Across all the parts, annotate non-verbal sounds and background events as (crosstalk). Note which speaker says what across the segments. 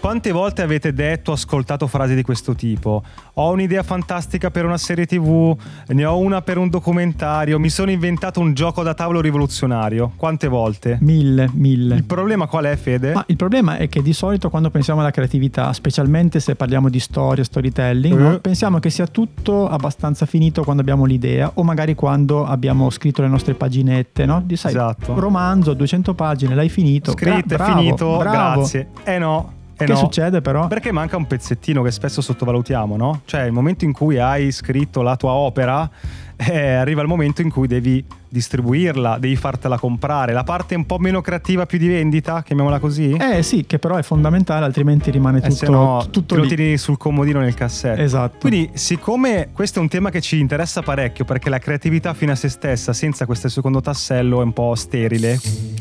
Speaker 1: Quante volte avete detto, ascoltato frasi di questo tipo? Ho un'idea fantastica per una serie TV, ne ho una per un documentario, mi sono inventato un gioco da tavolo rivoluzionario. Quante volte?
Speaker 2: Mille, mille.
Speaker 1: Il problema qual è, Fede?
Speaker 2: Ma il problema è che di solito quando pensiamo alla creatività, specialmente se parliamo di storia, storytelling, no?
Speaker 1: Eh.
Speaker 2: pensiamo che sia tutto abbastanza finito quando abbiamo l'idea o magari quando abbiamo scritto le nostre paginette, no? Di, sai,
Speaker 1: Esatto.
Speaker 2: romanzo, 200 pagine, l'hai finito.
Speaker 1: Scritto,
Speaker 2: Gra-
Speaker 1: è
Speaker 2: bravo,
Speaker 1: finito,
Speaker 2: bravo.
Speaker 1: grazie. Eh no. Eh
Speaker 2: Che
Speaker 1: no.
Speaker 2: succede però?
Speaker 1: Perché manca un pezzettino che spesso sottovalutiamo, no? Cioè, il momento in cui hai scritto la tua opera, eh, arriva il momento in cui devi distribuirla, devi fartela comprare. La parte un po' meno creativa, più di vendita, chiamiamola così?
Speaker 2: Eh sì, che però è fondamentale, altrimenti rimane
Speaker 1: Eh,
Speaker 2: tutto,
Speaker 1: se no
Speaker 2: tutto
Speaker 1: lo tieni sul comodino nel cassetto.
Speaker 2: Esatto.
Speaker 1: Quindi, siccome questo è un tema che ci interessa parecchio, perché la creatività fino a se stessa, senza questo secondo tassello, è un po' sterile.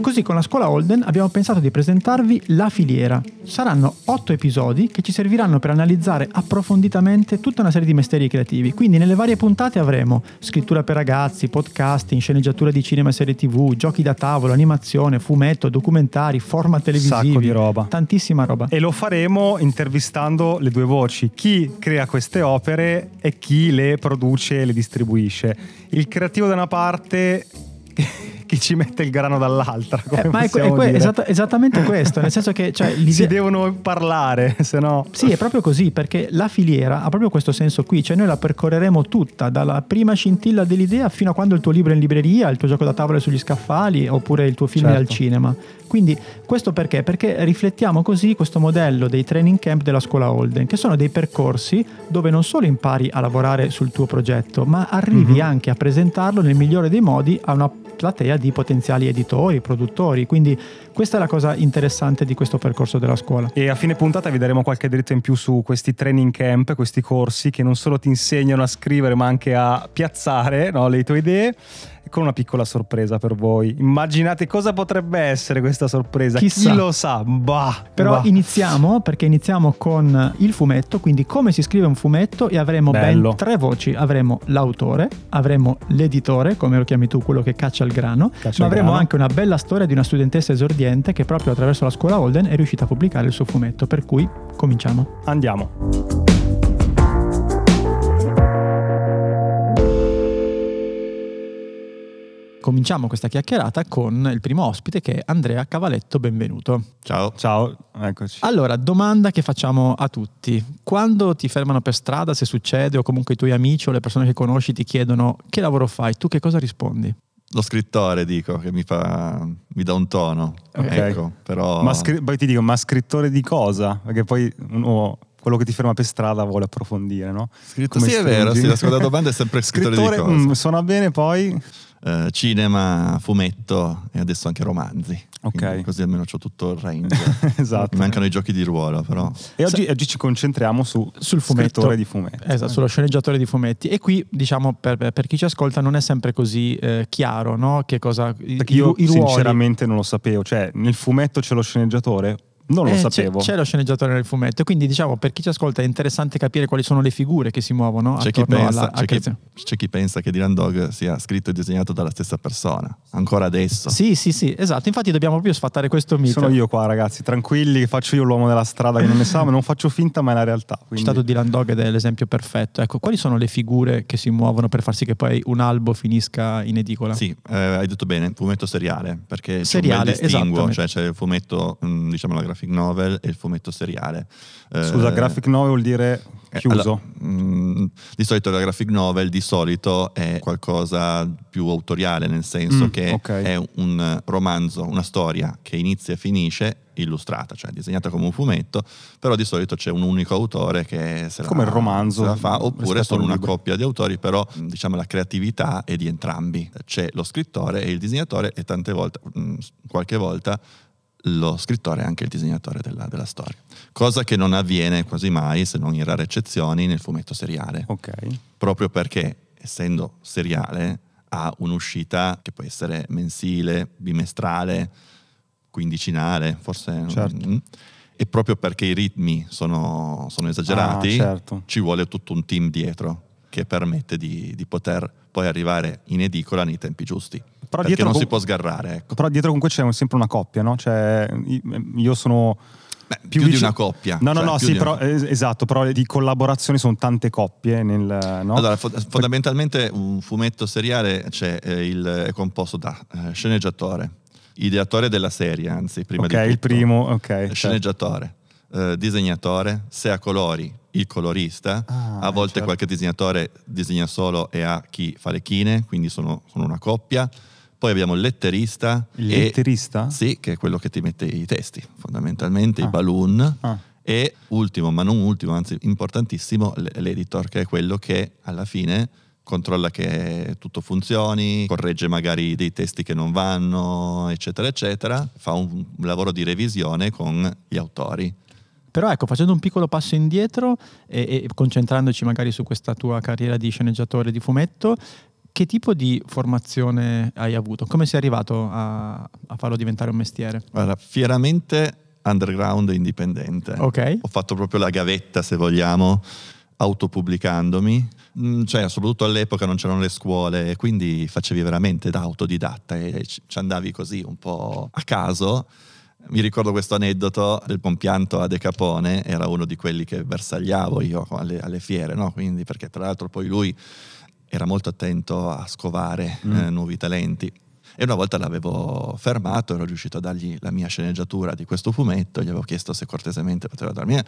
Speaker 2: Così con la scuola Holden abbiamo pensato di presentarvi La filiera. Saranno otto episodi che ci serviranno per analizzare approfonditamente tutta una serie di mestieri creativi. Quindi nelle varie puntate avremo scrittura per ragazzi, podcasting, sceneggiatura di cinema e serie tv, giochi da tavolo, animazione, fumetto, documentari, format televisivi.
Speaker 1: Sacco di roba.
Speaker 2: Tantissima roba.
Speaker 1: E lo faremo intervistando le due voci, chi crea queste opere e chi le produce e le distribuisce. Il creativo da una parte, chi ci mette il grano dall'altra.
Speaker 2: Eh, ma è, que- è esatta- esattamente questo, nel senso che cioè, (laughs)
Speaker 1: Si devono parlare, se no...
Speaker 2: Sì, è proprio così, perché la filiera ha proprio questo senso qui, cioè noi la percorreremo tutta, dalla prima scintilla dell'idea fino a quando il tuo libro è in libreria, il tuo gioco da tavola è sugli scaffali oppure il tuo film è al
Speaker 1: Certo.
Speaker 2: cinema. Quindi questo perché? Perché riflettiamo così questo modello dei training camp della scuola Holden, che sono dei percorsi dove non solo impari a lavorare sul tuo progetto, ma arrivi
Speaker 1: Mhm.
Speaker 2: anche a presentarlo nel migliore dei modi a una platea di potenziali editori, produttori. Quindi questa è la cosa interessante di questo percorso della scuola.
Speaker 1: E a fine puntata vi daremo qualche dritto in più su questi training camp, questi corsi che non solo ti insegnano a scrivere ma anche a piazzare no, le tue idee. Con una piccola sorpresa per voi. Immaginate cosa potrebbe essere questa sorpresa.
Speaker 2: Chissà.
Speaker 1: Chi lo sa? Bah,
Speaker 2: Però
Speaker 1: bah.
Speaker 2: iniziamo perché iniziamo con il fumetto, quindi come si scrive un fumetto e avremo
Speaker 1: Bello.
Speaker 2: ben tre voci. Avremo l'autore, avremo l'editore, come lo chiami tu, quello che caccia il grano,
Speaker 1: Caccia
Speaker 2: ma
Speaker 1: il
Speaker 2: avremo
Speaker 1: grano.
Speaker 2: anche una bella storia di una studentessa esordiente che proprio attraverso la scuola Holden è riuscita a pubblicare il suo fumetto, per cui cominciamo.
Speaker 1: Andiamo.
Speaker 2: Cominciamo questa chiacchierata con il primo ospite che è Andrea Cavaletto, benvenuto.
Speaker 3: Ciao.
Speaker 1: Ciao, eccoci.
Speaker 2: Allora, domanda che facciamo a tutti. Quando ti fermano per strada, se succede, o comunque i tuoi amici o le persone che conosci ti chiedono che lavoro fai, tu che cosa rispondi?
Speaker 3: Lo scrittore, dico, che mi, fa, mi dà un tono.
Speaker 1: Ok.
Speaker 3: Ecco, però...
Speaker 1: Ma scri- poi ti dico, ma scrittore di cosa? Perché poi uno, quello che ti ferma per strada vuole approfondire, no?
Speaker 3: Scritto-
Speaker 1: Come
Speaker 3: sì, è vero,
Speaker 1: stringi.
Speaker 3: sì, la seconda domanda è sempre (laughs) scrittore, di cosa.
Speaker 1: mm, suona bene poi?
Speaker 3: Eh, cinema, fumetto e adesso anche romanzi.
Speaker 1: Ok.
Speaker 3: Quindi così almeno ho tutto il range. (laughs)
Speaker 1: esatto.
Speaker 3: Mi mancano i giochi di ruolo, però.
Speaker 1: E oggi, oggi ci concentriamo su
Speaker 2: Sul fumetto.
Speaker 1: di fumetti.
Speaker 2: Esatto, sullo sceneggiatore di fumetti. E qui, diciamo, per, per chi ci ascolta non è sempre così eh, chiaro, no? Che cosa...
Speaker 1: Perché
Speaker 2: i-
Speaker 1: io
Speaker 2: i ruoli.
Speaker 1: sinceramente non lo sapevo. Cioè, nel fumetto c'è lo sceneggiatore? Non lo
Speaker 2: Eh, c'è-
Speaker 1: sapevo.
Speaker 2: C'è, lo sceneggiatore nel fumetto, quindi diciamo per chi ci ascolta è interessante capire quali sono le figure che si muovono
Speaker 3: C'è chi, pensa,
Speaker 2: alla
Speaker 3: c'è, chi, c'è chi pensa che Dylan Dog sia scritto e disegnato dalla stessa persona. Ancora adesso.
Speaker 2: Sì, sì, sì, esatto. Infatti dobbiamo proprio sfatare questo mito.
Speaker 1: Sono io qua, ragazzi, tranquilli, faccio io l'uomo della strada che non ne sa, ma non faccio finta, ma è la realtà. Quindi...
Speaker 2: citato Dylan Dog ed è l'esempio perfetto. Ecco, quali sono le figure che si muovono per far sì che poi un albo finisca in edicola?
Speaker 3: Sì, eh, hai detto bene, fumetto seriale, perché
Speaker 2: Seriale,
Speaker 3: c'è un bel distinguo,
Speaker 2: esattamente.
Speaker 3: cioè c'è il fumetto, mh, diciamo la graphic novel e il fumetto seriale. Eh,
Speaker 1: Scusa, graphic novel vuol dire
Speaker 3: eh,
Speaker 1: chiuso.
Speaker 3: allora, mh, di solito la graphic novel di solito è qualcosa più autoriale, nel senso
Speaker 1: Mm,
Speaker 3: che
Speaker 1: ok.
Speaker 3: è un romanzo, una storia che inizia e finisce illustrata, cioè disegnata come un fumetto, però di solito c'è un unico autore che se la,
Speaker 1: Come il romanzo
Speaker 3: la fa, oppure
Speaker 1: rispetto
Speaker 3: sono una coppia di autori, però mh, diciamo la creatività è di entrambi. C'è lo scrittore e il disegnatore e tante volte, qualche volta, lo scrittore è anche il disegnatore della, della storia. Cosa che non avviene quasi mai, se non in rare eccezioni, nel fumetto seriale.
Speaker 1: Ok.
Speaker 3: Proprio perché, essendo seriale, ha un'uscita che può essere mensile, bimestrale, quindicinale, forse.
Speaker 1: Certo.
Speaker 3: mm, E proprio perché i ritmi sono, sono esagerati,
Speaker 1: Ah, certo.
Speaker 3: ci vuole tutto un team dietro che permette di, di poter poi arrivare in edicola nei tempi giusti.
Speaker 1: Però
Speaker 3: perché non si può sgarrare. Ecco.
Speaker 1: Però dietro comunque c'è sempre una coppia, no? Cioè, io sono
Speaker 3: Beh, più, più di una coppia.
Speaker 1: No, no,
Speaker 3: cioè,
Speaker 1: no, sì, però, es- esatto, però di collaborazioni sono tante coppie nel... No?
Speaker 3: Allora, fo- fondamentalmente un fumetto seriale c'è, eh, il, è composto da eh, sceneggiatore, ideatore della serie, anzi, prima
Speaker 1: Ok,
Speaker 3: di tutto.
Speaker 1: il primo, ok. certo.
Speaker 3: Sceneggiatore, eh, disegnatore, se a colori, il colorista.
Speaker 1: Ah,
Speaker 3: a volte
Speaker 1: certo.
Speaker 3: qualche disegnatore disegna solo e ha chi fa le chine, quindi sono, sono una coppia. Poi abbiamo il letterista.
Speaker 1: Il
Speaker 3: e-
Speaker 1: letterista?
Speaker 3: Sì, che è quello che ti mette i testi, fondamentalmente,
Speaker 1: Ah.
Speaker 3: i balloon.
Speaker 1: Ah.
Speaker 3: E ultimo, ma non ultimo, anzi importantissimo, l'editor, che è quello che alla fine controlla che tutto funzioni, corregge magari dei testi che non vanno, eccetera, eccetera, fa un un lavoro di revisione con gli autori.
Speaker 2: Però ecco, facendo un piccolo passo indietro e, e concentrandoci magari su questa tua carriera di sceneggiatore di fumetto, che tipo di formazione hai avuto? Come sei arrivato a, a farlo diventare un mestiere?
Speaker 3: Guarda, fieramente underground e indipendente.
Speaker 2: Ok.
Speaker 3: Ho fatto proprio la gavetta, se vogliamo, autopubblicandomi. Mm, Cioè, soprattutto all'epoca non c'erano le scuole, quindi facevi veramente da autodidatta e ci ci andavi così un po' a caso. Mi ricordo questo aneddoto del pompianto a De Capone, era uno di quelli che bersagliavo io alle, alle fiere, no? Quindi, perché tra l'altro poi lui era molto attento a scovare
Speaker 1: Mm.
Speaker 3: eh, nuovi talenti. E una volta l'avevo fermato, ero riuscito a dargli la mia sceneggiatura di questo fumetto, gli avevo chiesto se cortesemente poteva darmi.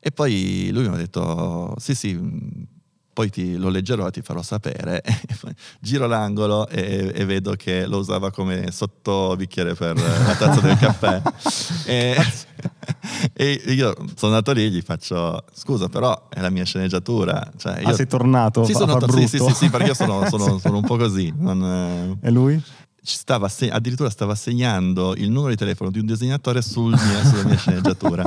Speaker 3: E poi lui mi ha detto: Sì, sì, mh, poi ti, lo leggerò e ti farò sapere. (laughs) Giro l'angolo e, e vedo che lo usava come sottobicchiere per la tazza del caffè. (laughs) e, e io sono andato lì e gli faccio: Scusa, però è la mia sceneggiatura. Cioè,
Speaker 1: Ah,
Speaker 3: io-
Speaker 1: sei tornato
Speaker 3: sì, sono,
Speaker 1: far
Speaker 3: sì, sì, sì, sì, perché io sono, sono- sono un po' così. (laughs) non,
Speaker 1: E lui?
Speaker 3: Ci stava se- addirittura stava segnando il numero di telefono di un disegnatore sul mia- sulla mia sceneggiatura.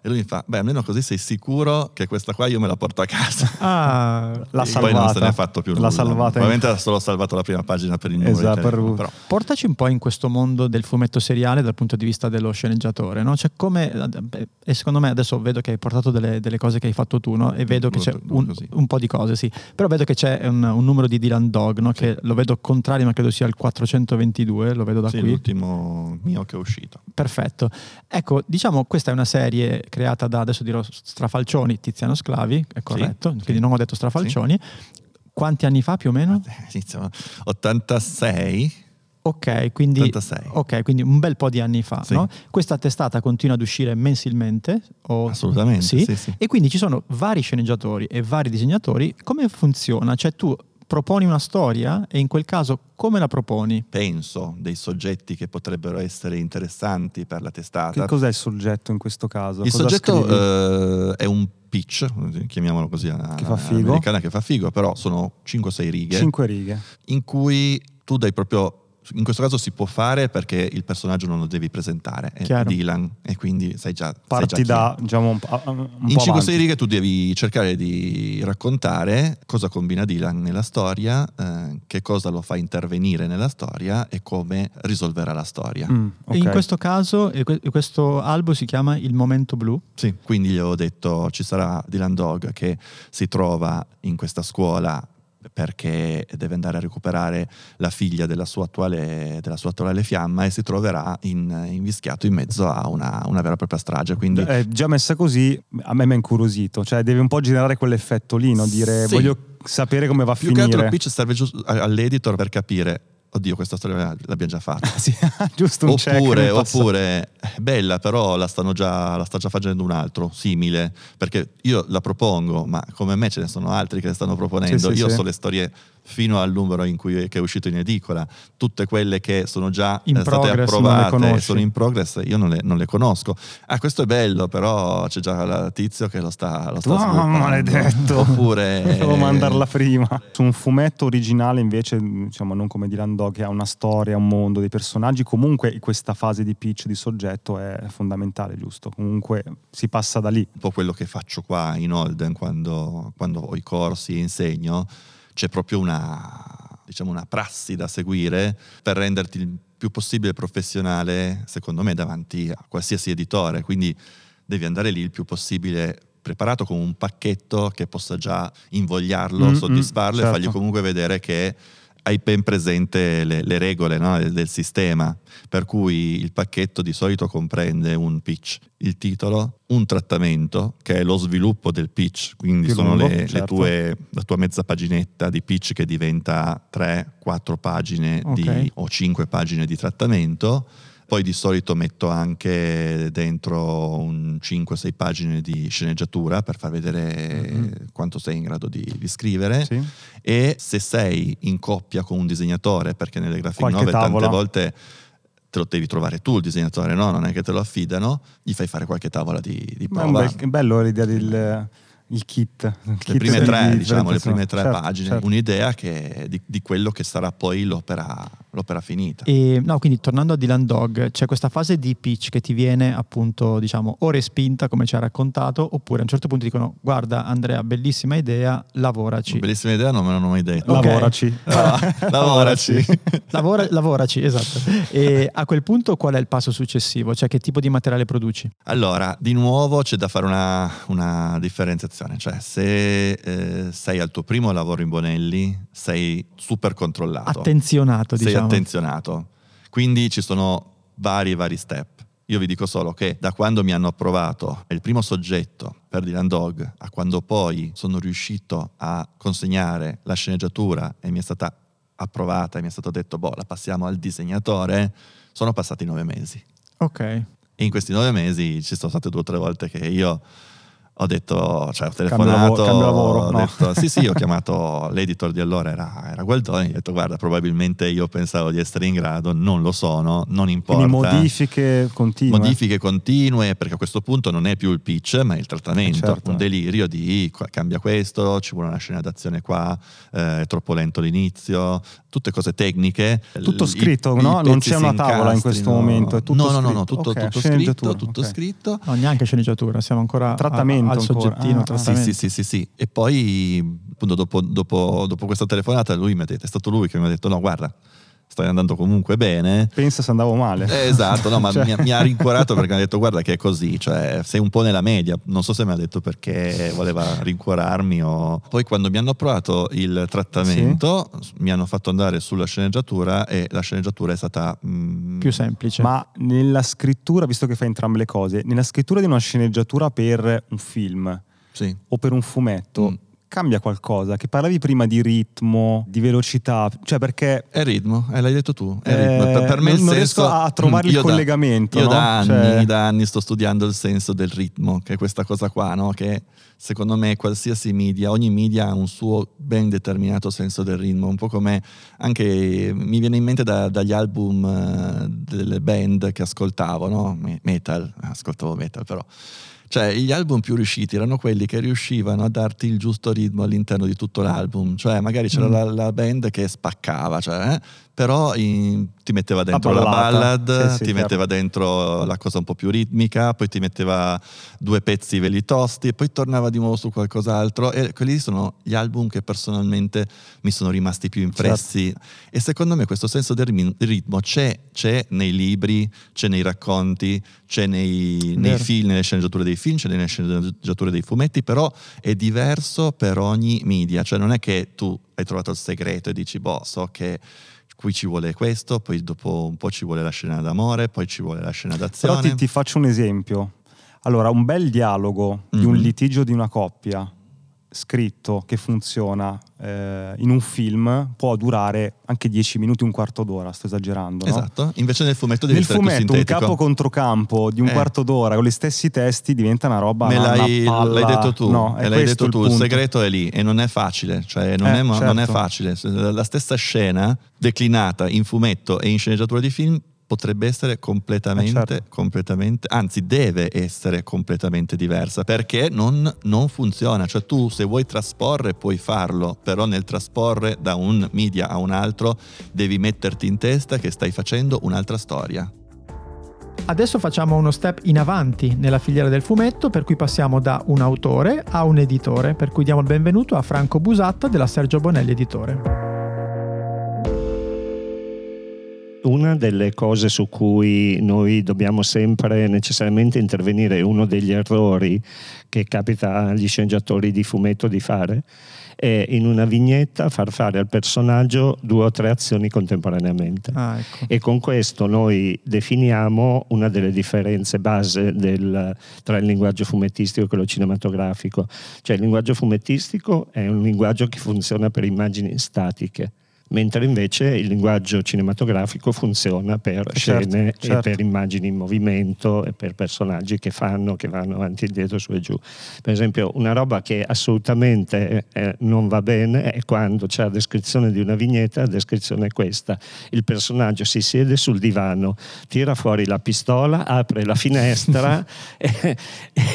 Speaker 3: E lui mi fa: Beh, almeno così sei sicuro che questa qua io me la porto a casa.
Speaker 2: Ah,
Speaker 1: L'ha
Speaker 3: E
Speaker 1: salvata.
Speaker 3: Poi non se ne è fatto più
Speaker 1: L'ha
Speaker 3: nulla.
Speaker 1: salvata in-
Speaker 3: Probabilmente ha solo salvato la prima pagina per il numero
Speaker 1: Esatto,
Speaker 3: di
Speaker 1: per-
Speaker 3: telefono. Però.
Speaker 2: Portaci un po' in questo mondo del fumetto seriale dal punto di vista dello sceneggiatore, no? Cioè come, e secondo me adesso vedo che hai portato delle, delle cose che hai fatto tu, no? E vedo che c'è un, un po' di cose, sì. Però vedo che c'è un, un numero di Dylan Dog, no? Che lo vedo contrario, ma credo sia il 422, lo vedo da
Speaker 3: Sì,
Speaker 2: qui.
Speaker 3: l'ultimo mio che è uscito.
Speaker 2: Perfetto. Ecco, diciamo, questa è una serie creata da, adesso dirò Strafalcioni, Tiziano Sclavi, è corretto?
Speaker 3: sì.
Speaker 2: Quindi non ho detto Strafalcioni. Quanti anni fa più o meno? (laughs)
Speaker 3: Inizio 86.
Speaker 2: Ok, quindi,
Speaker 3: 86.
Speaker 2: ok, quindi un bel po' di anni fa.
Speaker 3: Sì.
Speaker 2: no? Questa testata continua ad uscire mensilmente? o-
Speaker 3: Assolutamente,
Speaker 2: Sì?
Speaker 3: sì, sì.
Speaker 2: E quindi ci sono vari sceneggiatori e vari disegnatori. Come funziona? Cioè tu proponi una storia e in quel caso come la proponi?
Speaker 3: Penso dei soggetti che potrebbero essere interessanti per la testata.
Speaker 1: Che cos'è il soggetto in questo caso?
Speaker 3: Il
Speaker 1: Cosa
Speaker 3: soggetto eh, è un pitch, chiamiamolo così,
Speaker 1: Che fa figo.
Speaker 3: americana che fa figo, però sono 5-6 righe
Speaker 1: Cinque righe.
Speaker 3: in cui tu dai proprio in questo caso si può fare perché il personaggio non lo devi presentare, è
Speaker 2: Chiaro.
Speaker 3: Dylan e quindi sai già sai già
Speaker 1: Parti
Speaker 3: chi è.
Speaker 1: da, diciamo, un, po' un
Speaker 3: in
Speaker 1: po'
Speaker 3: 5-6
Speaker 1: avanti.
Speaker 3: righe tu devi cercare di raccontare cosa combina Dylan nella storia, eh, che cosa lo fa intervenire nella storia e come risolverà la storia.
Speaker 1: Mm,
Speaker 2: E in questo caso, que- questo albo si chiama Il Momento Blu.
Speaker 3: Sì, quindi gli ho detto ci sarà Dylan Dog che si trova in questa scuola perché deve andare a recuperare la figlia della sua attuale, della sua attuale fiamma e si troverà in- invischiato in mezzo a una, una vera e propria strage. Quindi
Speaker 1: Eh, già messa così, a me mi ha incuriosito. Cioè, devi un po' generare quell'effetto lì, no? Dire
Speaker 3: Sì.
Speaker 1: voglio sapere come va a
Speaker 3: più che altro
Speaker 1: finire.
Speaker 3: il pitch serve giusto all'editor per capire, oddio questa storia l'abbiamo già fatta. (laughs)
Speaker 1: Sì, (laughs) giusto un
Speaker 3: Oppure, oppure è bella, però la, stanno già, la sta già facendo un altro, simile. Perché io la propongo, ma come me ce ne sono altri che le stanno proponendo.
Speaker 1: Sì, sì,
Speaker 3: io
Speaker 1: sì.
Speaker 3: so le storie fino al numero in cui che è uscito in edicola. Tutte quelle che sono già
Speaker 2: In
Speaker 3: eh, state
Speaker 2: progress,
Speaker 3: approvate, sono in progress, io non le, non le conosco. Ah, questo è bello, però c'è già la tizio che lo sta, lo sta sviluppando.
Speaker 1: maledetto.
Speaker 3: Oppure... (laughs)
Speaker 1: Devo mandarla prima. (laughs) Su un fumetto originale, invece, diciamo, non come Dylan Dog, che ha una storia, un mondo, dei personaggi, comunque questa fase di pitch di soggetto è fondamentale, giusto? Comunque si passa da lì.
Speaker 3: un po' quello che faccio qua in Holden quando, quando ho i corsi e insegno, c'è proprio una, diciamo, una prassi da seguire per renderti il più possibile professionale, secondo me, davanti a qualsiasi editore. Quindi devi andare lì il più possibile preparato con un pacchetto che possa già invogliarlo,
Speaker 1: Mm, mm,
Speaker 3: soddisfarlo e
Speaker 1: certo.
Speaker 3: fargli comunque vedere che hai ben presente le, le regole no, del, del, sistema, per cui il pacchetto di solito comprende un pitch, il titolo, un trattamento, che è lo sviluppo del pitch, quindi Più sono lungo, le, certo. le tue, la tua mezza paginetta di pitch che diventa 3-4 pagine okay. di, o 5 pagine di trattamento poi di solito metto anche dentro un 5-6 pagine di sceneggiatura per far vedere mm-hmm. quanto sei in grado di, di scrivere. Sì. E se sei in coppia con un disegnatore, perché nelle graphic Qualche novel tavola. tante volte te lo devi trovare tu il disegnatore, no? Non è che te lo affidano, gli fai fare qualche tavola di, di prova.
Speaker 1: È bello l'idea del il kit. Il
Speaker 3: le
Speaker 1: kit
Speaker 3: prime tre, di diciamo, le prime tre certo, pagine, certo. un'idea che, di, di, quello che sarà poi l'opera, l'opera finita.
Speaker 2: E, no, quindi tornando a Dylan Dog, c'è questa fase di pitch che ti viene appunto, diciamo, o respinta come ci ha raccontato, oppure a un certo punto dicono guarda Andrea, bellissima idea, lavoraci.
Speaker 3: Bellissima idea, non me l'hanno mai detto.
Speaker 1: Okay. Lavoraci. (laughs)
Speaker 3: Ah, lavoraci.
Speaker 2: Lavora, lavoraci, esatto. E a quel punto qual è il passo successivo? Cioè che tipo di materiale produci?
Speaker 3: Allora, di nuovo c'è da fare una, una differenziazione situazione, cioè se eh, sei al tuo primo lavoro in Bonelli sei super controllato.
Speaker 2: Attenzionato,
Speaker 3: sei
Speaker 2: diciamo.
Speaker 3: Sei attenzionato. Quindi ci sono vari vari step. Io vi dico solo che da quando mi hanno approvato il primo soggetto per Dylan Dog a quando poi sono riuscito a consegnare la sceneggiatura e mi è stata approvata e mi è stato detto boh la passiamo al disegnatore, sono passati nove mesi.
Speaker 2: Ok.
Speaker 3: E in questi nove mesi ci sono state due o tre volte che io ho detto, cioè ho telefonato,
Speaker 1: cambio lavoro, ho
Speaker 3: no. detto, sì sì, ho (laughs) chiamato l'editor di allora, era, era Gualdoni, ho detto guarda probabilmente io pensavo di essere in grado, non lo sono, non importa.
Speaker 1: Quindi modifiche continue.
Speaker 3: Modifiche continue, perché a questo punto non è più il pitch, ma è il trattamento, eh certo. un delirio di cambia questo, ci vuole una scena d'azione qua, eh, è troppo lento l'inizio, tutte cose tecniche.
Speaker 1: Tutto scritto, I, no? Non c'è una tavola in questo momento, è tutto
Speaker 3: no,
Speaker 1: no,
Speaker 3: no, no, tutto, okay, tutto scritto, tutto okay. scritto.
Speaker 2: No, neanche sceneggiatura, siamo ancora
Speaker 1: trattamento
Speaker 2: al soggettino.
Speaker 1: Ah,
Speaker 3: sì, sì, sì, sì, sì. E poi appunto dopo, dopo, dopo questa telefonata lui mi ha detto, è stato lui che mi ha detto no guarda stai andando comunque bene.
Speaker 1: Pensa se andavo male.
Speaker 3: Eh, esatto, no, ma (laughs) cioè. mi, mi, ha rincuorato perché mi ha detto guarda che è così, cioè sei un po' nella media, non so se mi ha detto perché voleva rincuorarmi o... Poi quando mi hanno provato il trattamento sì. mi hanno fatto andare sulla sceneggiatura e la sceneggiatura è stata...
Speaker 2: Mm, più semplice.
Speaker 1: Ma nella scrittura, visto che fai entrambe le cose, nella scrittura di una sceneggiatura per un film
Speaker 3: sì.
Speaker 1: o per un fumetto... Mm cambia qualcosa? Che parlavi prima di ritmo, di velocità, cioè perché...
Speaker 3: È ritmo, eh, l'hai detto tu, è ritmo. Per, per me
Speaker 1: non,
Speaker 3: il non
Speaker 1: senso... riesco a trovare il collegamento.
Speaker 3: Da, io
Speaker 1: no?
Speaker 3: da, anni,
Speaker 1: cioè...
Speaker 3: da anni sto studiando il senso del ritmo, che è questa cosa qua, no? Che secondo me qualsiasi media, ogni media ha un suo ben determinato senso del ritmo, un po' come anche mi viene in mente da, dagli album uh, delle band che ascoltavo, no? Metal, ascoltavo metal però cioè, gli album più riusciti erano quelli che riuscivano a darti il giusto ritmo all'interno di tutto l'album. Cioè, magari c'era mm. la, la, band che spaccava, cioè, eh? Però in, ti metteva dentro la, la ballad, sì, sì, ti metteva dentro la cosa un po' più ritmica, poi ti metteva due pezzi veli tosti e poi tornava di nuovo su qualcos'altro. E quelli sono gli album che personalmente mi sono rimasti più impressi. Certo. e secondo me questo senso del ritmo c'è, c'è nei libri, c'è nei racconti, c'è nei, nei film, nelle sceneggiature dei film, c'è nelle sceneggiature dei fumetti, però è diverso per ogni media, cioè non è che tu hai trovato il segreto e dici boh so che qui ci vuole questo, poi dopo un po' ci vuole la scena d'amore, poi ci vuole la scena d'azione.
Speaker 1: Però ti, ti faccio un esempio. Allora, un bel dialogo mm-hmm. di un mm-hmm. litigio di una coppia scritto che funziona eh, in un film può durare anche 10 minuti, un quarto d'ora, sto esagerando. No?
Speaker 3: Esatto, invece nel fumetto devi
Speaker 1: nel fumetto un capo contro campo di un eh. quarto d'ora con gli stessi testi diventa una roba
Speaker 3: Me l'hai,
Speaker 1: una
Speaker 3: l'hai detto tu, no, l'hai detto tu, il, il, segreto è lì e non è facile, cioè non, eh, è, certo. non è facile. La stessa scena declinata in fumetto e in sceneggiatura di film potrebbe essere completamente, eh certo. completamente, anzi deve essere completamente diversa perché non, non, funziona. Cioè tu se vuoi trasporre puoi farlo, però nel trasporre da un media a un altro devi metterti in testa che stai facendo un'altra storia.
Speaker 2: Adesso facciamo uno step in avanti nella filiera del fumetto, per cui passiamo da un autore a un editore, per cui diamo il benvenuto a Franco Busatta della Sergio Bonelli Editore.
Speaker 4: Una delle cose su cui noi dobbiamo sempre necessariamente intervenire, uno degli errori che capita agli sceneggiatori di fumetto di fare, è in una vignetta far fare al personaggio due o tre azioni contemporaneamente.
Speaker 2: Ah, ecco.
Speaker 4: E con questo noi definiamo una delle differenze base del, tra il linguaggio fumettistico e quello cinematografico. Cioè il linguaggio fumettistico è un linguaggio che funziona per immagini statiche mentre invece il linguaggio cinematografico funziona per
Speaker 1: Certo,
Speaker 4: scene
Speaker 1: certo.
Speaker 4: e per immagini in movimento e per personaggi che fanno, che vanno avanti e indietro, su e giù. Per esempio, una roba che assolutamente eh, non va bene è quando c'è la descrizione di una vignetta, la descrizione è questa. Il personaggio si siede sul divano, tira fuori la pistola, apre la finestra (laughs) e,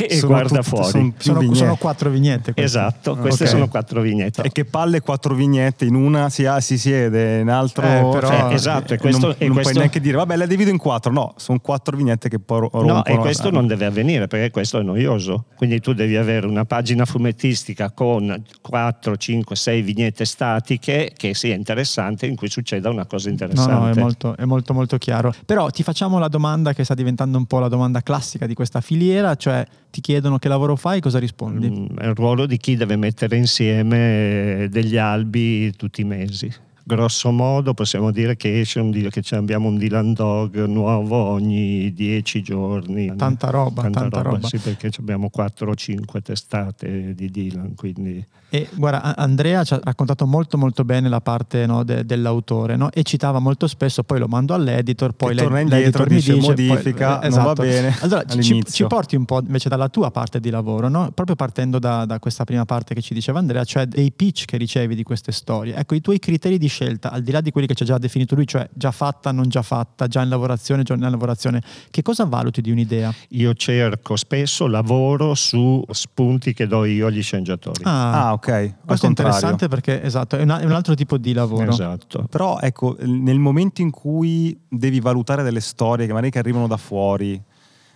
Speaker 4: e guarda
Speaker 1: tutte-
Speaker 4: fuori.
Speaker 1: sono più
Speaker 2: Sono, sono quattro vignette. queste.
Speaker 4: Esatto, queste
Speaker 1: Ok.
Speaker 4: sono quattro vignette.
Speaker 1: E che palle quattro vignette, in una si, ha- si siede, in altro...
Speaker 2: Eh, però-
Speaker 4: Eh, esatto, e questo-
Speaker 1: non,
Speaker 4: e
Speaker 1: non
Speaker 4: questo-
Speaker 1: puoi neanche dire, vabbè, la divido in quattro. No, sono quattro vignette che poi ro- rompono.
Speaker 4: No, e questo non deve avvenire perché questo è noioso. Quindi tu devi avere una pagina fumettistica con 4, 5, 6 vignette statiche che sia interessante, in cui succeda una cosa
Speaker 2: No,
Speaker 4: interessante.
Speaker 2: no, è molto, è molto molto chiaro. Però ti facciamo la domanda che sta diventando un po' la domanda classica di questa filiera, cioè ti chiedono che lavoro fai, cosa rispondi?
Speaker 4: Mm, È il ruolo di chi deve mettere insieme eh, degli albi tutti i mesi. Grosso modo possiamo dire che esce un che abbiamo un Dylan Dog nuovo ogni 10 giorni.
Speaker 2: Tanta roba, tanta roba.
Speaker 4: Sì, perché abbiamo 4 o 5 testate di Dylan, quindi
Speaker 2: E guarda, Andrea ci ha raccontato molto molto bene la parte no, de- dell'autore no? e citava molto spesso, poi lo mando all'editor, poi l'ed-
Speaker 1: torna indietro,
Speaker 2: mi
Speaker 1: dice,
Speaker 2: dice,
Speaker 1: modifica,
Speaker 2: poi-
Speaker 1: non va bene
Speaker 2: Allora ci, ci porti un po' invece dalla tua parte di lavoro, no? proprio partendo da, da questa prima parte che ci diceva Andrea, cioè dei pitch che ricevi di queste storie. Ecco, i tuoi criteri di scelta, al di là di quelli che ci ha già definito lui, cioè già fatta, non già fatta, già in lavorazione, già in lavorazione, che cosa valuti di un'idea?
Speaker 4: io cerco spesso lavoro su spunti che do io agli sceneggiatori.
Speaker 1: Ah, ok.
Speaker 2: Questo è interessante perché esatto, è, una- è un altro tipo di lavoro.
Speaker 4: Esatto.
Speaker 1: Però ecco, nel momento in cui devi valutare delle storie che magari che arrivano da fuori,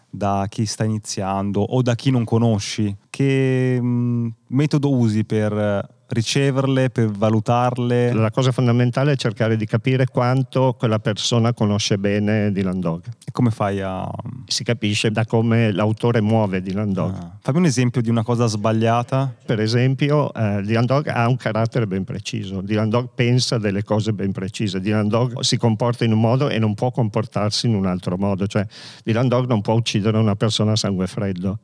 Speaker 1: da chi sta iniziando o da chi non conosci, che mh, metodo usi per riceverle, per valutarle?
Speaker 4: La cosa fondamentale è cercare di capire quanto quella persona conosce bene Dylan Dog.
Speaker 1: E come fai a...
Speaker 4: Si capisce da come l'autore muove Dylan Dog.
Speaker 1: Ah. Fammi un esempio di una cosa sbagliata.
Speaker 4: Per esempio, eh, Dylan Dog ha un carattere ben preciso. Dylan Dog pensa delle cose ben precise. Dylan Dog si comporta in un modo e non può comportarsi in un altro modo. Cioè, Dylan Dog non può uccidere una persona a sangue freddo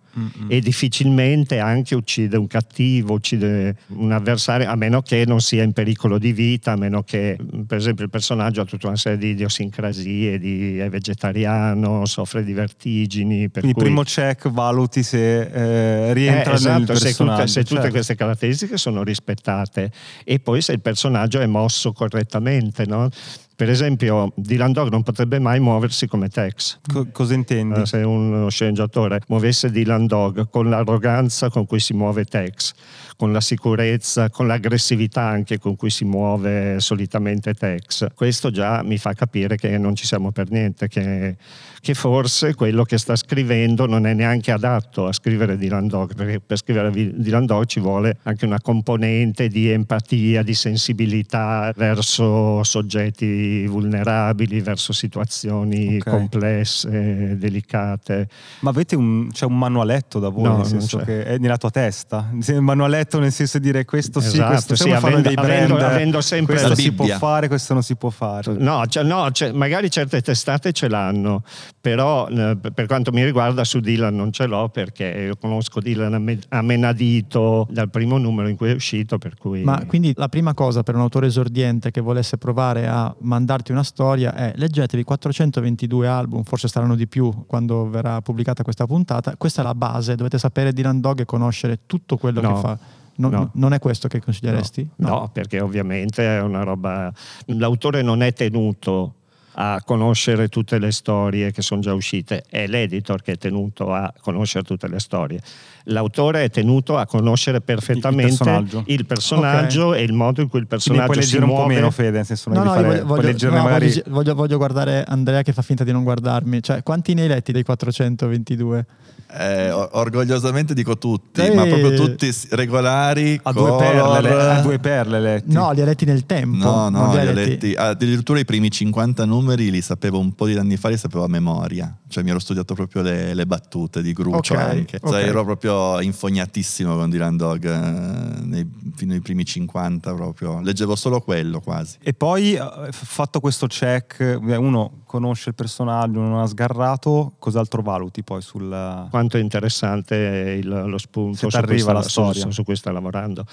Speaker 4: e difficilmente anche uccide un cattivo, uccide un avversario, a meno che non sia in pericolo di vita, a meno che, per esempio, il personaggio ha tutta una serie di idiosincrasie, di, è vegetariano, soffre di vertigini. Per
Speaker 1: Quindi
Speaker 4: cui...
Speaker 1: primo check valuti se eh, rientra
Speaker 4: Eh, esatto,
Speaker 1: nel
Speaker 4: se
Speaker 1: personaggio.
Speaker 4: tutte, se tutte
Speaker 1: certo.
Speaker 4: queste caratteristiche sono rispettate e poi se il personaggio è mosso correttamente. no? Per esempio, Dylan Dog non potrebbe mai muoversi come Tex.
Speaker 1: Co- cosa intendi?
Speaker 4: Eh, Se uno sceneggiatore muovesse Dylan Dog con l'arroganza con cui si muove Tex, con la sicurezza, con l'aggressività anche con cui si muove solitamente Tex, questo già mi fa capire che non ci siamo per niente, che, che forse quello che sta scrivendo non è neanche adatto a scrivere Dylan Dog, perché per scrivere Dylan Dog ci vuole anche una componente di empatia, di sensibilità verso soggetti vulnerabili, verso situazioni
Speaker 1: Ok.
Speaker 4: complesse, delicate.
Speaker 1: Ma avete un, c'è un manualetto da voi,
Speaker 4: No,
Speaker 1: nel senso che è nella tua testa? Un manualetto nel senso di dire questo sì,
Speaker 4: Esatto,
Speaker 1: questo
Speaker 4: sì,
Speaker 1: come fanno
Speaker 4: avendo-
Speaker 1: dei brand,
Speaker 4: avendo- avendo sempre
Speaker 1: questo si può fare, questo non si può fare.
Speaker 4: No, cioè, no, cioè, magari certe testate ce l'hanno, però eh, per quanto mi riguarda su Dylan non ce l'ho perché io conosco Dylan a, me- a menadito dal primo numero in cui è uscito, per cui...
Speaker 2: Ma quindi la prima cosa per un autore esordiente che volesse provare a mandarti una storia è leggetevi 422 album, forse saranno di più quando verrà pubblicata questa puntata. Questa è la base, dovete sapere Dylan Dog e conoscere tutto quello
Speaker 4: No,
Speaker 2: che fa. Non,
Speaker 4: no.
Speaker 2: non è questo che consiglieresti?
Speaker 4: No, perché ovviamente è una roba... L'autore non è tenuto a conoscere tutte le storie che sono già uscite, è l'editor che è tenuto a conoscere tutte le storie. L'autore è tenuto a conoscere perfettamente
Speaker 1: personaggio.
Speaker 4: il personaggio e il modo in cui il
Speaker 1: Quindi puoi
Speaker 4: personaggio si
Speaker 1: leggere un po'
Speaker 4: muove.
Speaker 1: meno, Fede, nel senso
Speaker 2: No, no,
Speaker 1: fare,
Speaker 2: voglio,
Speaker 1: puoi
Speaker 2: voglio- no,
Speaker 1: magari...
Speaker 2: voglio- voglio- voglio guardare Andrea che fa finta di non guardarmi. Cioè, quanti ne hai letti dei 422?
Speaker 3: Eh, or- orgogliosamente dico tutti,
Speaker 2: Ehi.
Speaker 3: ma proprio tutti regolari.
Speaker 1: A due, perle, le- a due perle letti.
Speaker 2: No, li hai letti nel tempo.
Speaker 3: No, no,
Speaker 2: li
Speaker 3: li ho letti addirittura i primi 50 numeri li sapevo un po' di anni fa, li sapevo a memoria. Cioè mi ero studiato proprio le, le battute di Gruccio
Speaker 2: Ok,
Speaker 3: anche. Cioè,
Speaker 2: ok.
Speaker 3: ero proprio infognatissimo con Dylan Dog eh, nei, fino ai primi 50 proprio. Leggevo solo quello quasi.
Speaker 1: E poi, eh, fatto questo check, eh, uno conosce il personaggio, non ha sgarrato, cos'altro valuti poi sul...
Speaker 4: Quanto è interessante il- lo spunto
Speaker 1: Se
Speaker 4: su cui,
Speaker 1: la storia.
Speaker 4: su, su cui sta lavorando.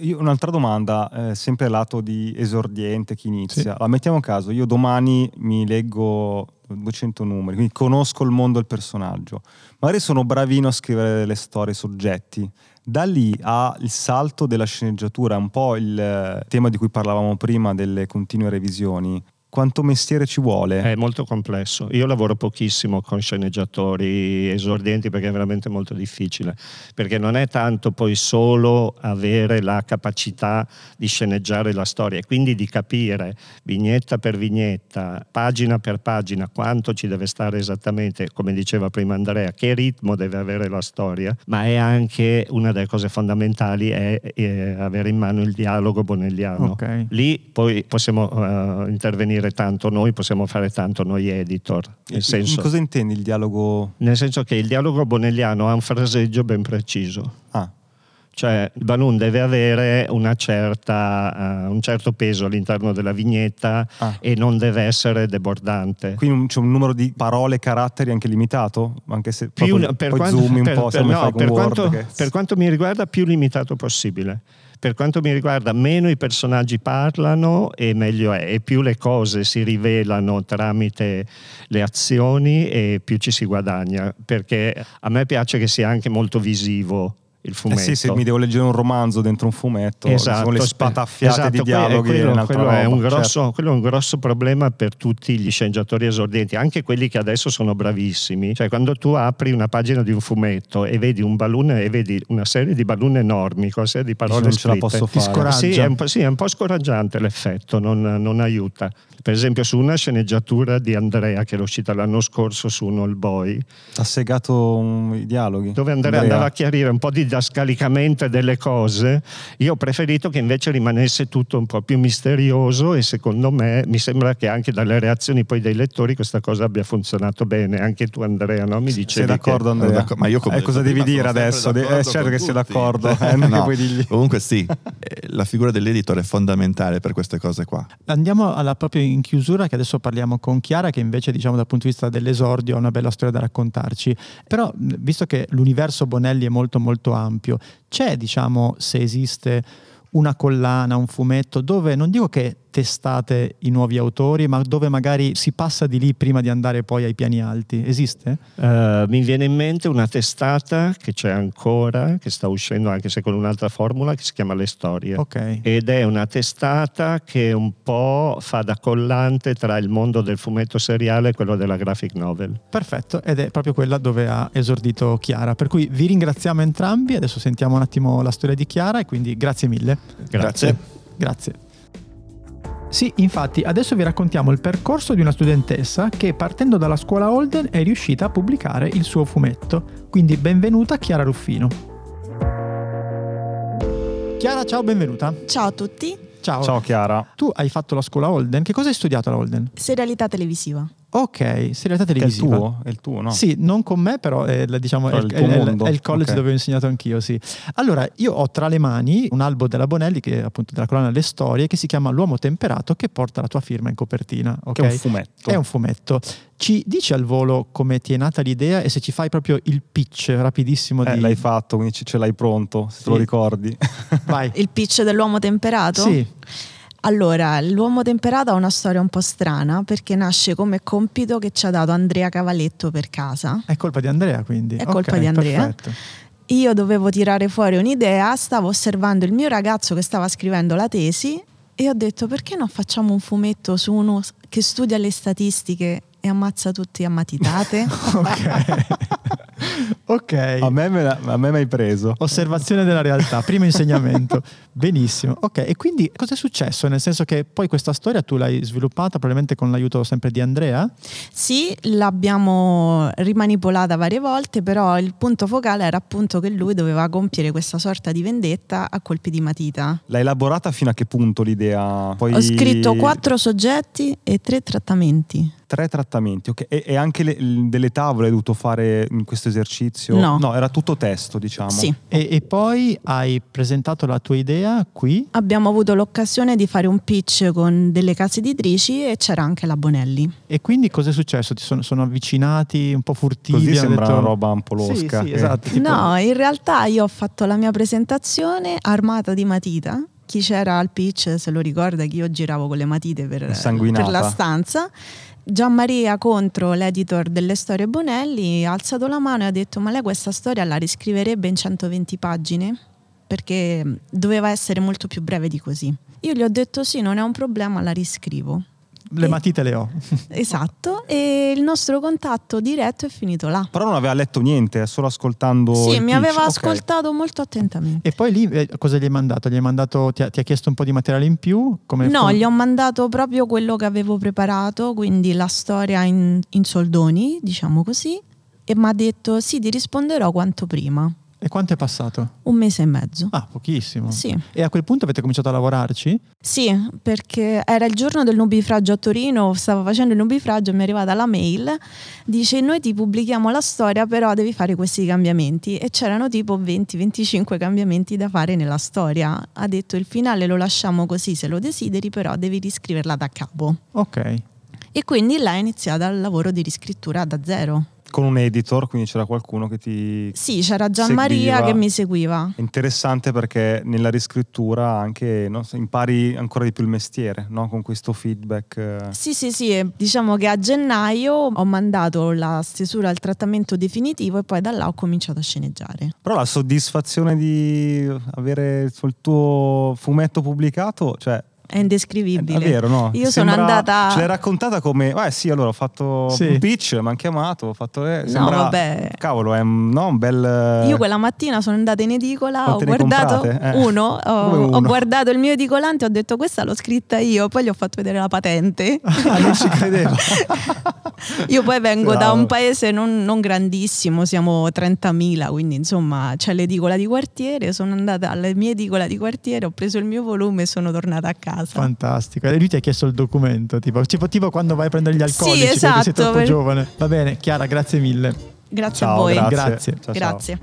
Speaker 1: Io- un'altra domanda, eh, sempre lato di esordiente, chi inizia.
Speaker 2: Sì.
Speaker 1: Allora, mettiamo caso, io domani mi leggo 200 numeri, quindi conosco il mondo del personaggio. Magari sono bravino a scrivere le storie, soggetti. Da lì a il salto della sceneggiatura, un po' il eh, tema di cui parlavamo prima delle continue revisioni. Quanto mestiere ci vuole?
Speaker 4: È molto complesso. Io lavoro pochissimo con sceneggiatori esordienti perché è veramente molto difficile, perché non è tanto poi solo avere la capacità di sceneggiare la storia, e quindi di capire vignetta per vignetta, pagina per pagina, quanto ci deve stare esattamente, come diceva prima Andrea, che ritmo deve avere la storia, ma è anche una delle cose fondamentali è, eh, avere in mano il dialogo bonelliano.
Speaker 2: Ok.
Speaker 4: Lì poi possiamo eh, intervenire tanto noi, possiamo fare tanto noi editor. Nel
Speaker 1: In
Speaker 4: senso,
Speaker 1: cosa intendi il dialogo?
Speaker 4: nel senso che il dialogo bonelliano ha un fraseggio ben preciso.
Speaker 1: Ah,
Speaker 4: Cioè il balloon deve avere una certa, eh, un certo peso all'interno della vignetta
Speaker 1: Ah.
Speaker 4: e non deve essere debordante.
Speaker 1: quindi c'è un numero di parole e caratteri anche limitato? Anche se
Speaker 4: Più-
Speaker 1: proprio
Speaker 4: per,
Speaker 1: poi
Speaker 4: quanto, per-
Speaker 1: po'
Speaker 4: per- no, per quanto,
Speaker 1: che-
Speaker 4: per quanto mi riguarda più limitato possibile. Per quanto mi riguarda, meno i personaggi parlano e meglio è, e più le cose si rivelano tramite le azioni e più ci si guadagna. Perché a me piace che sia anche molto visivo il
Speaker 1: Eh
Speaker 4: fumetto.
Speaker 1: sì, se mi devo leggere un romanzo dentro un fumetto,
Speaker 4: Esatto,
Speaker 1: sono le
Speaker 4: spe-
Speaker 1: spataffiate
Speaker 4: esatto,
Speaker 1: di dialoghi
Speaker 4: quello,
Speaker 1: è
Speaker 4: quello è
Speaker 1: roba,
Speaker 4: un grosso,
Speaker 1: certo.
Speaker 4: quello è un grosso problema per tutti gli sceneggiatori esordienti, anche quelli che adesso sono bravissimi. Cioè, quando tu apri una pagina di un fumetto e vedi un balloon e vedi una serie di balloon enormi con una serie di parole
Speaker 1: non ce la
Speaker 4: scritte,
Speaker 1: posso
Speaker 2: Ti
Speaker 1: fare.
Speaker 2: scoraggia.
Speaker 4: sì è, un po', sì, è un po' scoraggiante l'effetto, non, non aiuta. Per esempio, su una sceneggiatura di Andrea che era uscita l'anno scorso su un All Boy,
Speaker 1: Ha segato un- i dialoghi.
Speaker 4: dove Andrea, andava a chiarire un po' didascalicamente delle cose, io ho preferito che invece rimanesse tutto un po' più misterioso e secondo me mi sembra che anche dalle reazioni poi dei lettori questa cosa abbia funzionato bene. Anche tu Andrea, no? Mi dicevi
Speaker 1: Sei d'accordo
Speaker 4: che...
Speaker 1: Andrea?
Speaker 3: Ma io come
Speaker 1: eh, cosa devi dire adesso? De- eh, certo che sei
Speaker 3: tutti.
Speaker 1: d'accordo, (laughs) eh,
Speaker 3: No. Comunque sì, eh, la figura dell'editor è fondamentale per queste cose qua.
Speaker 2: Andiamo alla, proprio in chiusura, che adesso parliamo con Chiara, che invece, diciamo, dal punto di vista dell'esordio, ha una bella storia da raccontarci. Però, visto che l'universo Bonelli è molto, molto ampio, c'è, diciamo, se esiste una collana, un fumetto, dove non dico che testate i nuovi autori, ma dove magari si passa di lì prima di andare poi ai piani alti. Esiste?
Speaker 4: Eh, mi viene in mente una testata che c'è ancora, che sta uscendo anche se con un'altra formula, che si chiama Le Storie.
Speaker 2: Ok.
Speaker 4: Ed è una testata che un po' fa da collante tra il mondo del fumetto seriale e quello della graphic novel.
Speaker 2: Perfetto, ed è proprio quella dove ha esordito Chiara. Per cui vi ringraziamo entrambi, adesso sentiamo un attimo la storia di Chiara e quindi grazie mille.
Speaker 4: Grazie.
Speaker 2: Grazie. Sì, infatti, adesso vi raccontiamo il percorso di una studentessa che partendo dalla scuola Holden è riuscita a pubblicare il suo fumetto. Quindi benvenuta Chiara Ruffino. Chiara, ciao, benvenuta.
Speaker 5: Ciao a tutti,
Speaker 2: Ciao.
Speaker 1: Ciao Chiara.
Speaker 2: Tu hai fatto la scuola Holden. Che cosa hai studiato alla Holden?
Speaker 5: serialità televisiva.
Speaker 2: Ok, serialità
Speaker 1: È il
Speaker 2: televisiva.
Speaker 1: tuo? È il tuo, no?
Speaker 2: Sì, non con me, però è, la- diciamo,
Speaker 1: Però
Speaker 2: è,
Speaker 1: il
Speaker 2: è- è- è il college
Speaker 1: Ok.
Speaker 2: dove ho insegnato anch'io, sì. Allora, io ho tra le mani un albo della Bonelli, che è appunto della collana Le Storie, che si chiama L'uomo temperato, che porta la tua firma in copertina. ok?
Speaker 1: Che è un fumetto.
Speaker 2: È un fumetto. Ci dici al volo come ti è nata l'idea e se ci fai proprio il pitch rapidissimo
Speaker 1: Eh,
Speaker 2: di...
Speaker 1: l'hai fatto, quindi ce l'hai pronto, se te lo
Speaker 2: Sì.
Speaker 1: ricordi.
Speaker 2: Vai.
Speaker 5: Il pitch dell'uomo temperato?
Speaker 2: Sì,
Speaker 5: Allora, l'uomo temperato ha una storia un po' strana perché nasce come compito che ci ha dato Andrea Cavaletto per casa.
Speaker 2: è colpa di Andrea quindi.
Speaker 5: È
Speaker 2: Ok,
Speaker 5: colpa di Andrea.
Speaker 2: Perfetto.
Speaker 5: Io dovevo tirare fuori un'idea, stavo osservando il mio ragazzo che stava scrivendo la tesi e ho detto perché non facciamo un fumetto su uno che studia le statistiche e ammazza tutti a matitate? (laughs)
Speaker 2: ok. (laughs) (laughs) ok.
Speaker 1: A me, me la- a me mi hai preso.
Speaker 2: Osservazione della realtà, primo insegnamento. (laughs) Benissimo. Ok, e quindi cosa è successo? Nel senso che poi questa storia tu l'hai sviluppata probabilmente con l'aiuto sempre di Andrea?
Speaker 5: Sì, l'abbiamo rimanipolata varie volte, però il punto focale era appunto che lui doveva compiere questa sorta di vendetta a colpi di matita.
Speaker 1: L'hai elaborata fino a che punto l'idea? Poi...
Speaker 5: Ho scritto quattro soggetti e tre trattamenti.
Speaker 1: Tre trattamenti, ok. E, e anche le- delle tavole hai dovuto fare in questo esercizio?
Speaker 5: No.
Speaker 1: era tutto testo, diciamo.
Speaker 5: Sì.
Speaker 2: E, e poi hai presentato la tua idea qui?
Speaker 5: Abbiamo avuto l'occasione di fare un pitch con delle case editrici e c'era anche la Bonelli.
Speaker 2: E quindi cosa è successo? Ti sono, sono avvicinati un po' furtivi?
Speaker 1: Così sembra
Speaker 2: detto-
Speaker 1: una roba un po' losca.
Speaker 2: Sì, sì,
Speaker 1: che-
Speaker 2: esatto. tipo-
Speaker 5: No, in realtà io ho fatto la mia presentazione armata di matita. Chi c'era al pitch se lo ricorda che io giravo con le matite per, per la stanza. Gianmaria contro l'editor delle storie Bonelli ha alzato la mano e ha detto ma lei questa storia la riscriverebbe in 120 pagine? Perché doveva essere molto più breve di così. Io gli ho detto sì, non è un problema, la riscrivo.
Speaker 2: Le matite le ho. (laughs)
Speaker 5: Esatto, e il nostro contatto diretto è finito là.
Speaker 1: Però non aveva letto niente, solo ascoltando.
Speaker 5: Sì,
Speaker 1: il
Speaker 5: mi
Speaker 1: pitch.
Speaker 5: aveva
Speaker 1: Ok.
Speaker 5: ascoltato molto attentamente.
Speaker 2: E poi lì eh, cosa gli hai mandato? Gli hai mandato, ti ha, ti ha chiesto un po' di materiale in più? Come
Speaker 5: No,
Speaker 2: come-
Speaker 5: gli ho mandato proprio quello che avevo preparato, quindi la storia in, in soldoni, diciamo così, e mi ha detto sì, ti risponderò quanto prima,
Speaker 2: E quanto è passato?
Speaker 5: un mese e mezzo.
Speaker 2: Ah, pochissimo.
Speaker 5: Sì.
Speaker 2: E a quel punto avete cominciato a lavorarci?
Speaker 5: Sì, perché era il giorno del nubifragio a Torino, stavo facendo il nubifragio e mi è arrivata la mail, dice noi ti pubblichiamo la storia però devi fare questi cambiamenti e c'erano tipo 20-25 cambiamenti da fare nella storia. Ha detto il finale lo lasciamo così se lo desideri però devi riscriverla da capo.
Speaker 2: Ok.
Speaker 5: E quindi là è iniziata il lavoro di riscrittura da zero.
Speaker 1: Con un editor, quindi c'era qualcuno che ti.
Speaker 5: Sì, c'era Gianmaria
Speaker 1: Seguiva.
Speaker 5: che mi seguiva.
Speaker 1: È interessante perché nella riscrittura anche no, impari ancora di più il mestiere, no? Con questo feedback. eh.
Speaker 5: Sì, sì, sì, diciamo che a gennaio ho mandato la stesura al trattamento definitivo e poi da là ho cominciato a sceneggiare.
Speaker 1: Però la soddisfazione di avere il tuo fumetto pubblicato, cioè.
Speaker 5: È indescrivibile.
Speaker 1: È vero, no?
Speaker 5: Io sono
Speaker 1: Sembra-
Speaker 5: andata-
Speaker 1: Ce l'hai raccontata come. Eh sì, allora ho fatto
Speaker 2: Sì.
Speaker 1: un pitch, mi hanno chiamato, ho fatto. Eh, sembra,
Speaker 5: vabbè.
Speaker 1: Cavolo, è un, no, un bel.
Speaker 5: Io quella mattina sono andata in edicola, ho
Speaker 1: Quante ne
Speaker 5: guardato?
Speaker 1: Eh.
Speaker 5: uno, (laughs) ho,
Speaker 1: uno?
Speaker 5: ho guardato il mio edicolante ho detto questa l'ho scritta io, poi gli ho fatto vedere la patente. (laughs)
Speaker 2: Ah, non ci credevo. (laughs)
Speaker 5: Io poi vengo da
Speaker 1: Bravo.
Speaker 5: un paese non, non grandissimo, siamo 30.000, quindi insomma c'è l'edicola di quartiere, sono andata alla mia edicola di quartiere, ho preso il mio volume e sono tornata a casa.
Speaker 2: Fantastico. E lui ti ha chiesto il documento, tipo, tipo, tipo quando vai a prendere gli
Speaker 5: Sì,
Speaker 2: alcolici perché sei
Speaker 5: esatto,
Speaker 2: troppo
Speaker 5: per-
Speaker 2: giovane. Va bene, Chiara, grazie mille.
Speaker 5: Grazie
Speaker 1: Ciao,
Speaker 5: a voi.
Speaker 1: grazie.
Speaker 2: Grazie.
Speaker 1: Ciao, ciao.
Speaker 5: Grazie.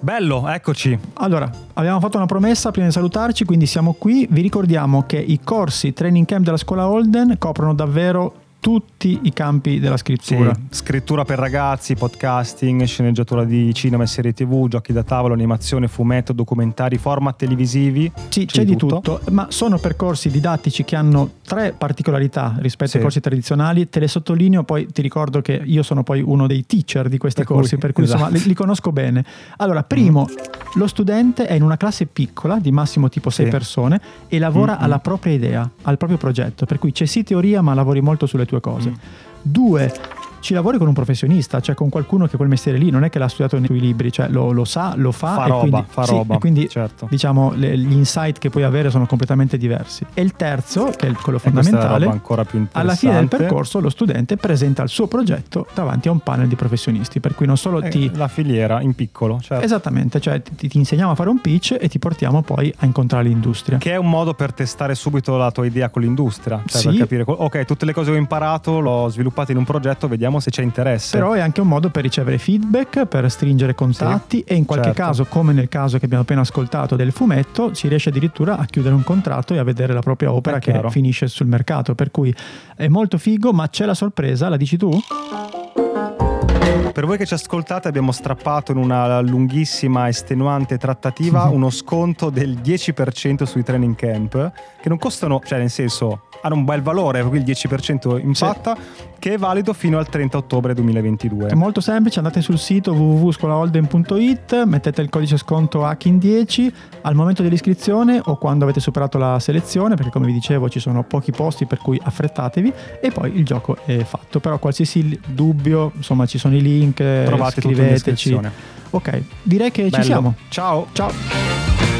Speaker 1: Bello, eccoci.
Speaker 2: Allora, abbiamo fatto una promessa prima di salutarci, quindi siamo qui. Vi ricordiamo che i corsi training camp della scuola Holden coprono davvero tutti i campi della
Speaker 1: Sì,
Speaker 2: scrittura.
Speaker 1: scrittura per ragazzi, podcasting, sceneggiatura di cinema e serie tv, giochi da tavolo, animazione, fumetto, documentari, format televisivi.
Speaker 2: Sì, c'è, di tutto. ma sono percorsi didattici che hanno tre particolarità rispetto
Speaker 1: Sì.
Speaker 2: ai corsi tradizionali. Te le sottolineo, poi ti ricordo che io sono poi uno dei teacher di questi
Speaker 1: Per cui,
Speaker 2: corsi, per cui insomma
Speaker 1: esatto.
Speaker 2: li, li conosco bene. Allora, primo, lo studente è in una classe piccola, di massimo tipo sei
Speaker 1: Sì.
Speaker 2: persone, e lavora
Speaker 1: Mm-mm.
Speaker 2: alla propria idea, al proprio progetto, per cui c'è sì teoria, ma lavori molto sulle tue cose.
Speaker 1: Mm.
Speaker 2: Due, ci lavori con un professionista, cioè con qualcuno che quel mestiere lì non è che l'ha studiato nei tuoi libri, cioè lo, lo sa, lo fa,
Speaker 1: Fa
Speaker 2: e
Speaker 1: roba,
Speaker 2: quindi,
Speaker 1: fa
Speaker 2: sì,
Speaker 1: roba,
Speaker 2: e quindi
Speaker 1: certo.
Speaker 2: diciamo le- gli insight che puoi avere sono completamente diversi. E il terzo, che è quello
Speaker 1: è
Speaker 2: fondamentale,
Speaker 1: roba ancora più interessante.
Speaker 2: alla fine del percorso lo studente presenta il suo progetto davanti a un panel di professionisti, per cui non solo
Speaker 1: Eh,
Speaker 2: ti...
Speaker 1: La filiera in piccolo, certo.
Speaker 2: Esattamente, cioè ti, ti insegniamo a fare un pitch e ti portiamo poi a incontrare l'industria.
Speaker 1: Che è un modo per testare subito la tua idea con l'industria. Cioè
Speaker 2: Sì.
Speaker 1: per capire, ok, tutte le cose che ho imparato l'ho sviluppate in un progetto, vediamo se c'è interesse.
Speaker 2: Però è anche un modo per ricevere feedback, per stringere contatti e in qualche
Speaker 1: certo.
Speaker 2: caso, come nel caso che abbiamo appena ascoltato del fumetto, si riesce addirittura a chiudere un contratto e a vedere la propria opera che finisce sul mercato. Per cui è molto figo, ma c'è la sorpresa, la dici tu?
Speaker 1: Per voi che ci ascoltate abbiamo strappato in una lunghissima, estenuante trattativa uno sconto del 10% sui training camp, che non costano, cioè nel senso hanno un bel valore, per cui il 10% impatta. Che è valido fino al 30 ottobre 2022.
Speaker 2: È molto semplice, andate sul sito www.scolaholden.it, mettete il codice sconto HACKIN10 al momento dell'iscrizione o quando avete superato la selezione, perché come vi dicevo ci sono pochi posti per cui affrettatevi e poi il gioco è fatto. Però qualsiasi dubbio, insomma ci sono i link,
Speaker 1: Trovate
Speaker 2: scriveteci. Ok, direi che
Speaker 1: Bello.
Speaker 2: ci siamo.
Speaker 1: Ciao.
Speaker 2: Ciao.